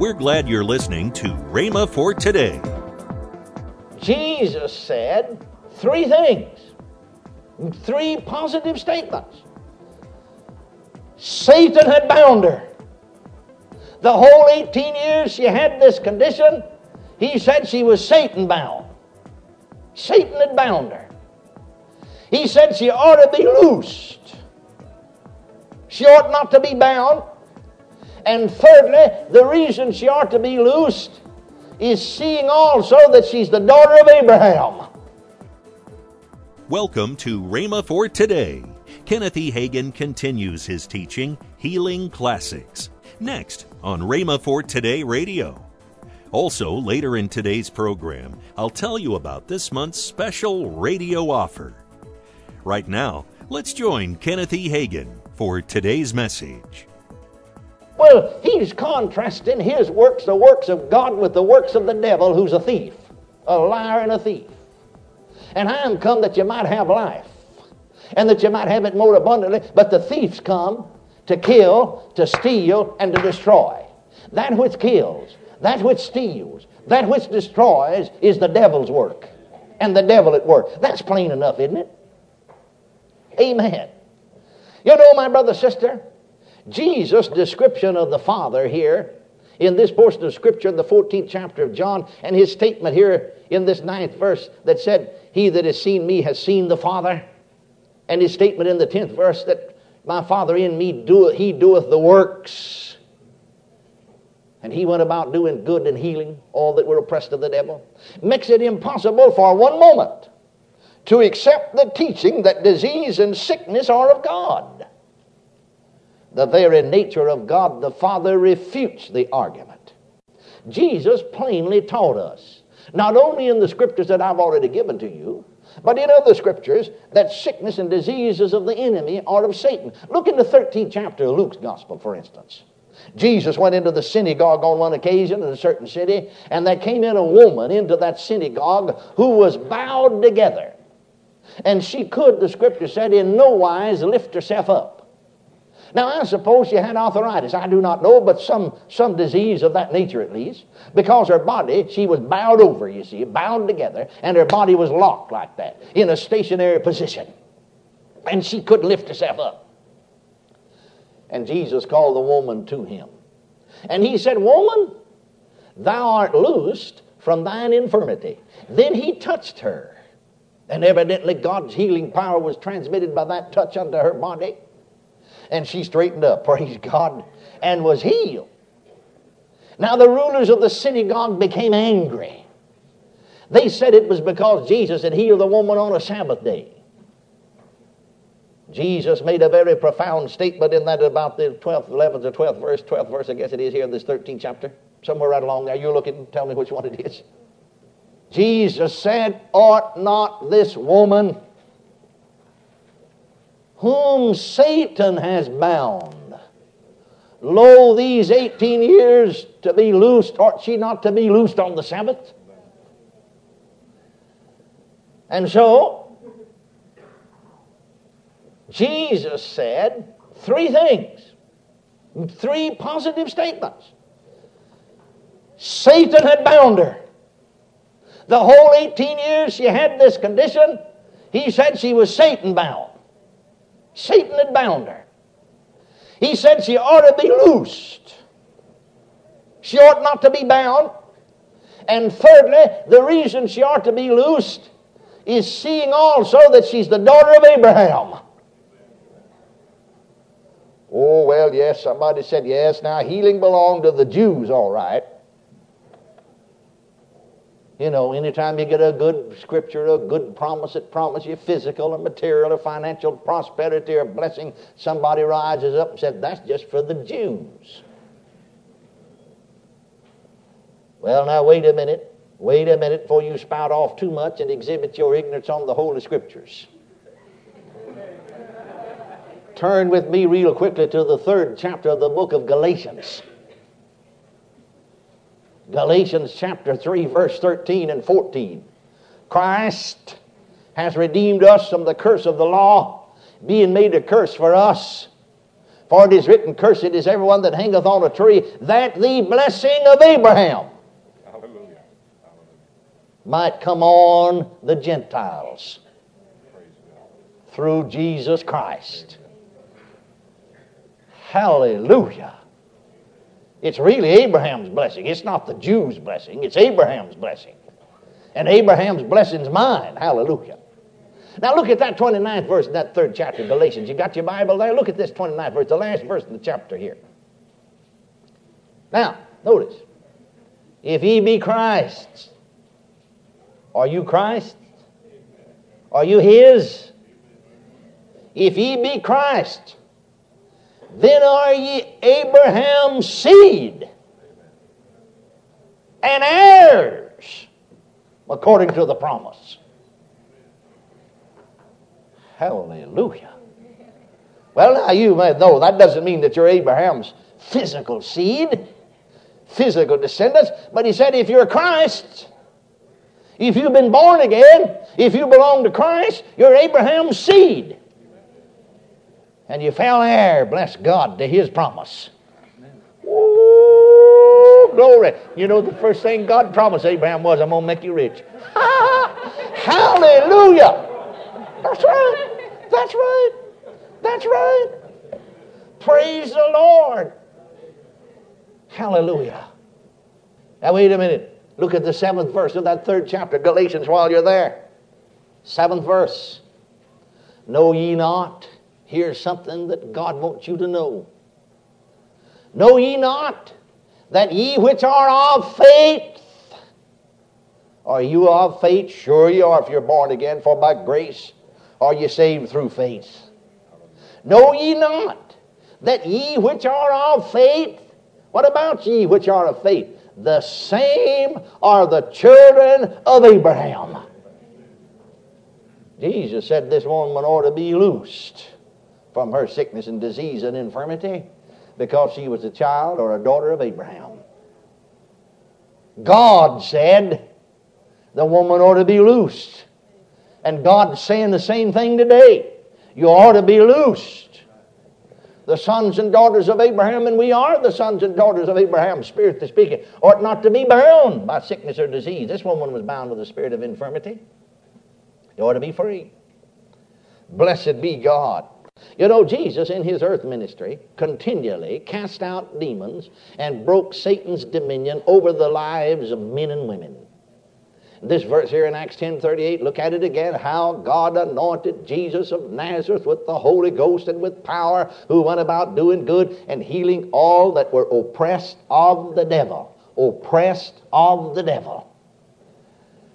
We're glad you're listening to Rhema for today. Jesus said three things, three positive statements. Satan had bound her. The whole 18 years she had this condition, he said she was Satan bound. Satan had bound her. He said she ought to be loosed. She ought not to be bound. And thirdly, the reason she ought to be loosed is seeing also that she's the daughter of Abraham. Welcome to Rhema for Today. Kenneth E. Hagin continues his teaching, Healing Classics, next on Rhema for Today Radio. Also, later in today's program, I'll tell you about this month's special radio offer. Right now, let's join Kenneth E. Hagin for today's message. Well, he's contrasting his works, the works of God, with the works of the devil, who's a thief, a liar, and a thief. And I am come that you might have life, and that you might have it more abundantly. But the thieves come to kill, to steal, and to destroy. That which kills, that which steals, that which destroys is the devil's work. And the devil at work. That's plain enough, isn't it? Amen. You know, my brother, sister, Jesus' description of the Father here in this portion of Scripture in the 14th chapter of John, and his statement here in this ninth verse that said, He that has seen me has seen the Father, and his statement in the 10th verse that my Father in me doeth, he doeth the works. And he went about doing good and healing all that were oppressed of the devil. Makes it impossible for one moment to accept the teaching that disease and sickness are of God. The very nature of God the Father refutes the argument. Jesus plainly taught us, not only in the scriptures that I've already given to you, but in other scriptures, that sickness and diseases of the enemy are of Satan. Look in the 13th chapter of Luke's gospel, for instance. Jesus went into the synagogue on one occasion in a certain city, and there came in a woman into that synagogue who was bowed together. And she could, the scripture said, in no wise lift herself up. Now, I suppose she had arthritis. I do not know, but some, some disease of that nature at least. Because her body, she was bowed over, you see, bound together, and her body was locked like that in a stationary position. And she couldn't lift herself up. And Jesus called the woman to him. And he said, Woman, thou art loosed from thine infirmity. Then he touched her. And evidently God's healing power was transmitted by that touch unto her body. And she straightened up, praise God, and was healed. Now the rulers of the synagogue became angry. They said it was because Jesus had healed the woman on a Sabbath day. Jesus made a very profound statement in that about the 12th, 11th, or 12th verse, 12th verse, I guess it is here in this 13th chapter. Somewhere right along there. You look and tell me which one it is. Jesus said, Ought not this woman, whom Satan has bound, lo, these 18 years to be loosed, ought she not to be loosed on the Sabbath? And so, Jesus said three things, three positive statements. Satan had bound her. The whole 18 years she had this condition, he said she was Satan bound. Satan had bound her. He said she ought to be loosed. She ought not to be bound. And thirdly, the reason she ought to be loosed is seeing also that she's the daughter of Abraham. Oh, well, yes, somebody said, yes, now healing belonged to the Jews, all right. You know, anytime you get a good scripture, a good promise that promises you physical or material or financial prosperity or blessing, somebody rises up and says, that's just for the Jews. Well, now, wait a minute. Wait a minute before you spout off too much and exhibit your ignorance on the Holy Scriptures. Turn with me real quickly to the third chapter of the book of Galatians. Galatians chapter 3, verse 13 and 14. Christ has redeemed us from the curse of the law, being made a curse for us. For it is written, Cursed is everyone that hangeth on a tree, that the blessing of Abraham Hallelujah. might come on the Gentiles through Jesus Christ. Hallelujah. It's really Abraham's blessing. It's not the Jews' blessing, it's Abraham's blessing. And Abraham's blessing's mine. Hallelujah. Now look at that 29th verse in that third chapter of Galatians. You got your Bible there? Look at this 29th verse, the last verse in the chapter here. Now, notice. If ye be Christ's, are you Christ? Are you his? If ye be Christ, then are ye Abraham's seed and heirs according to the promise. Hallelujah. Well, now you may know that doesn't mean that you're Abraham's physical seed, physical descendants, but he said if you're Christ, if you've been born again, if you belong to Christ, you're Abraham's seed and you fell heir, bless God, to his promise. Ooh, glory. You know, the first thing God promised Abraham was, I'm going to make you rich. Hallelujah. That's right. That's right. That's right. Praise the Lord. Hallelujah. Now, wait a minute. Look at the seventh verse of that third chapter, Galatians, while you're there. Seventh verse. Know ye not Here's something that God wants you to know. Know ye not that ye which are of faith, are you of faith? Sure you are if you're born again, for by grace are ye saved through faith. Know ye not that ye which are of faith, what about ye which are of faith? The same are the children of Abraham. Jesus said this woman ought to be loosed from her sickness and disease and infirmity because she was a child or a daughter of Abraham. God said the woman ought to be loosed. And God's saying the same thing today. You ought to be loosed. The sons and daughters of Abraham, and we are the sons and daughters of Abraham, spiritually speaking, ought not to be bound by sickness or disease. This woman was bound with the spirit of infirmity. You ought to be free. Blessed be God. You know, Jesus in his earth ministry continually cast out demons and broke Satan's dominion over the lives of men and women. This verse here in Acts 10:38, look at it again, how God anointed Jesus of Nazareth with the Holy Ghost and with power, who went about doing good and healing all that were oppressed of the devil. Oppressed of the devil.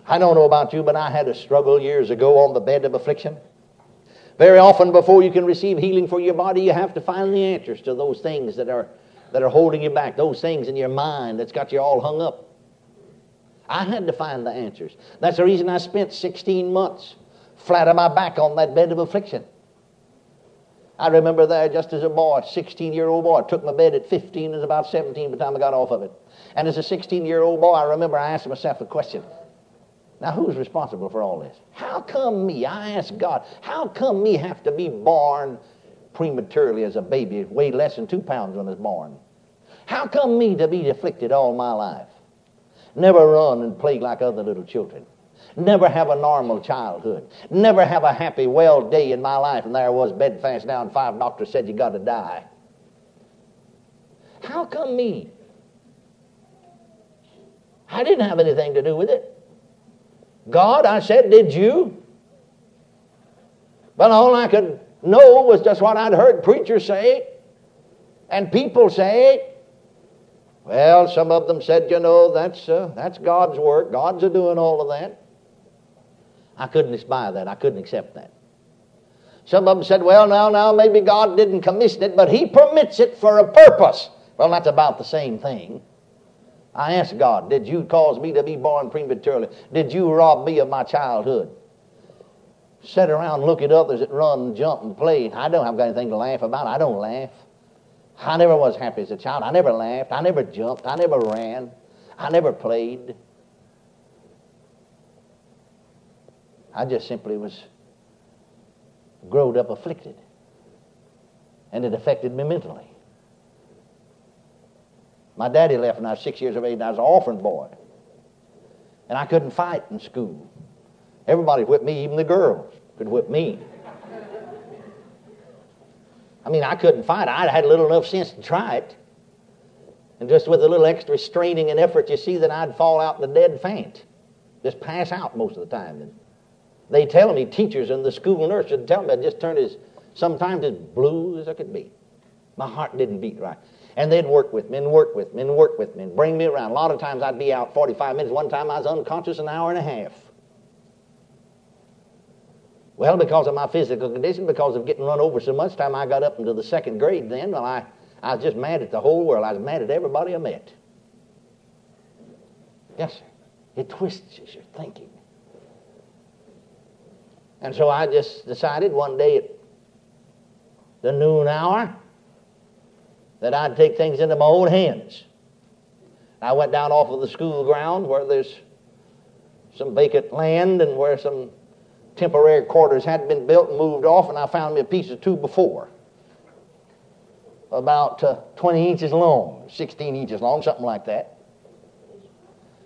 I don't know about you, but I had a struggle years ago on the bed of affliction. Very often, before you can receive healing for your body, you have to find the answers to those things that are, that are holding you back, those things in your mind that's got you all hung up. I had to find the answers. That's the reason I spent 16 months flat on my back on that bed of affliction. I remember there just as a boy, 16 year old boy, I took my bed at 15 and about 17 by the time I got off of it. And as a 16 year old boy, I remember I asked myself a question now, who's responsible for all this? How come me? I ask God, how come me have to be born prematurely as a baby, weigh less than two pounds when I was born? How come me to be afflicted all my life? Never run and play like other little children. Never have a normal childhood. Never have a happy, well day in my life, and there I was bedfast down. Five doctors said you got to die. How come me? I didn't have anything to do with it. God, I said, did you? But all I could know was just what I'd heard preachers say and people say. Well, some of them said, you know, that's, uh, that's God's work. God's a doing all of that. I couldn't buy that. I couldn't accept that. Some of them said, well, now, now, maybe God didn't commission it, but He permits it for a purpose. Well, that's about the same thing. I asked God, Did you cause me to be born prematurely? Did you rob me of my childhood? Sit around and look at others that run and jump and play. I don't have anything to laugh about. I don't laugh. I never was happy as a child. I never laughed. I never jumped. I never ran. I never played. I just simply was growed up afflicted. And it affected me mentally. My daddy left when I was six years of age, and I was an orphan boy. And I couldn't fight in school. Everybody whipped me, even the girls could whip me. I mean, I couldn't fight. I had a little enough sense to try it. And just with a little extra straining and effort, you see that I'd fall out in a dead faint. Just pass out most of the time. And they tell me, teachers and the school nurse would tell me I'd just turned as, sometimes as blue as I could be. My heart didn't beat right. And they'd work with me and work with me and work with me and bring me around. A lot of times I'd be out 45 minutes. One time I was unconscious an hour and a half. Well, because of my physical condition, because of getting run over so much time, I got up into the second grade then. Well, I, I was just mad at the whole world. I was mad at everybody I met. Yes, sir. It twists your thinking. And so I just decided one day at the noon hour that I'd take things into my own hands. I went down off of the school ground where there's some vacant land and where some temporary quarters had been built and moved off, and I found me a piece of two before, about uh, 20 inches long, 16 inches long, something like that.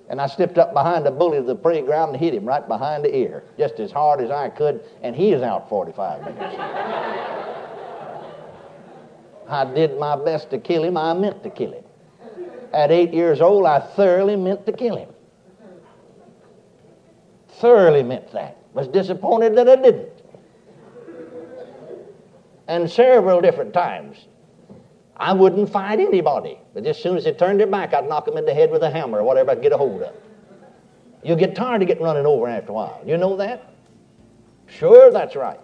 And I stepped up behind the bully of the playground and hit him right behind the ear, just as hard as I could, and he is out 45 minutes. I did my best to kill him. I meant to kill him. At eight years old, I thoroughly meant to kill him. Thoroughly meant that was disappointed that I didn't. And several different times. I wouldn't fight anybody, but as soon as they turned their back, I'd knock them in the head with a hammer or whatever I could get a hold of. You get tired of getting running over after a while. You know that? Sure, that's right.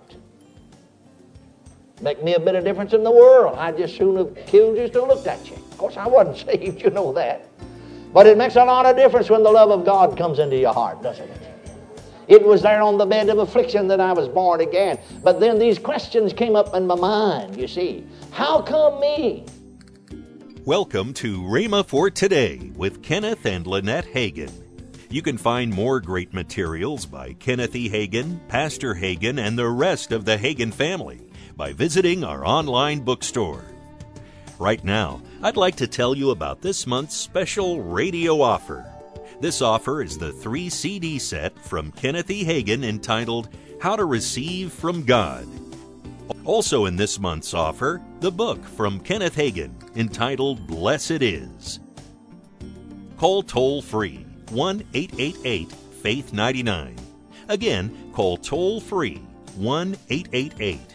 Make me a bit of difference in the world. I'd just soon have killed you to looked at you. Of course, I wasn't saved, you know that. But it makes a lot of difference when the love of God comes into your heart, doesn't it? It was there on the bed of affliction that I was born again. But then these questions came up in my mind, you see. How come me? Welcome to Rhema for Today with Kenneth and Lynette Hagin. You can find more great materials by Kenneth E. Hagin, Pastor Hagin, and the rest of the Hagin family by visiting our online bookstore. Right now, I'd like to tell you about this month's special radio offer. This offer is the three CD set from Kenneth E. Hagin entitled How to Receive from God. Also in this month's offer, the book from Kenneth Hagin entitled Blessed Is. Call toll free 1 888 Faith 99. Again, call toll free 1 888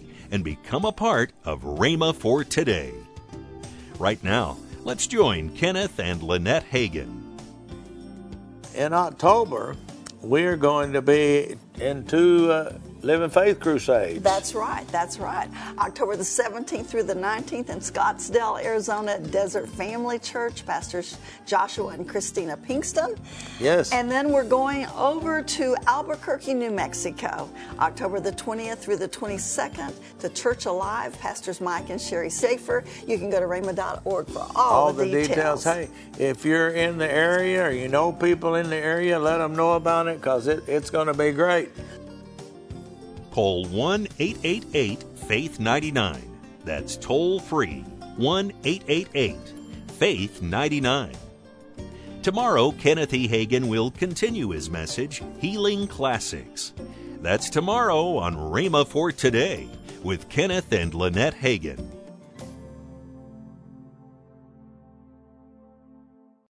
and become a part of Rhema for Today. Right now, Let's join Kenneth and Lynette Hagin. In October, we're going to be in two uh, Living Faith Crusades. That's right. That's right. October the 17th through the 19th in Scottsdale, Arizona, Desert Family Church, Pastors Joshua and Christina Pinkston. Yes. And then we're going over to Albuquerque, New Mexico, October the 20th through the 22nd to Church Alive, Pastors Mike and Sherry Safer. You can go to rhema.org for all, all the, the details. details. Hey, if you're in the area or you know people in the area, let them know about it because it, it's going to be great. Call 1 888 Faith 99. That's toll free 1 888 Faith 99. Tomorrow, Kenneth E. Hagin will continue his message, Healing Classics. That's tomorrow on Rhema for Today with Kenneth and Lynette Hagin.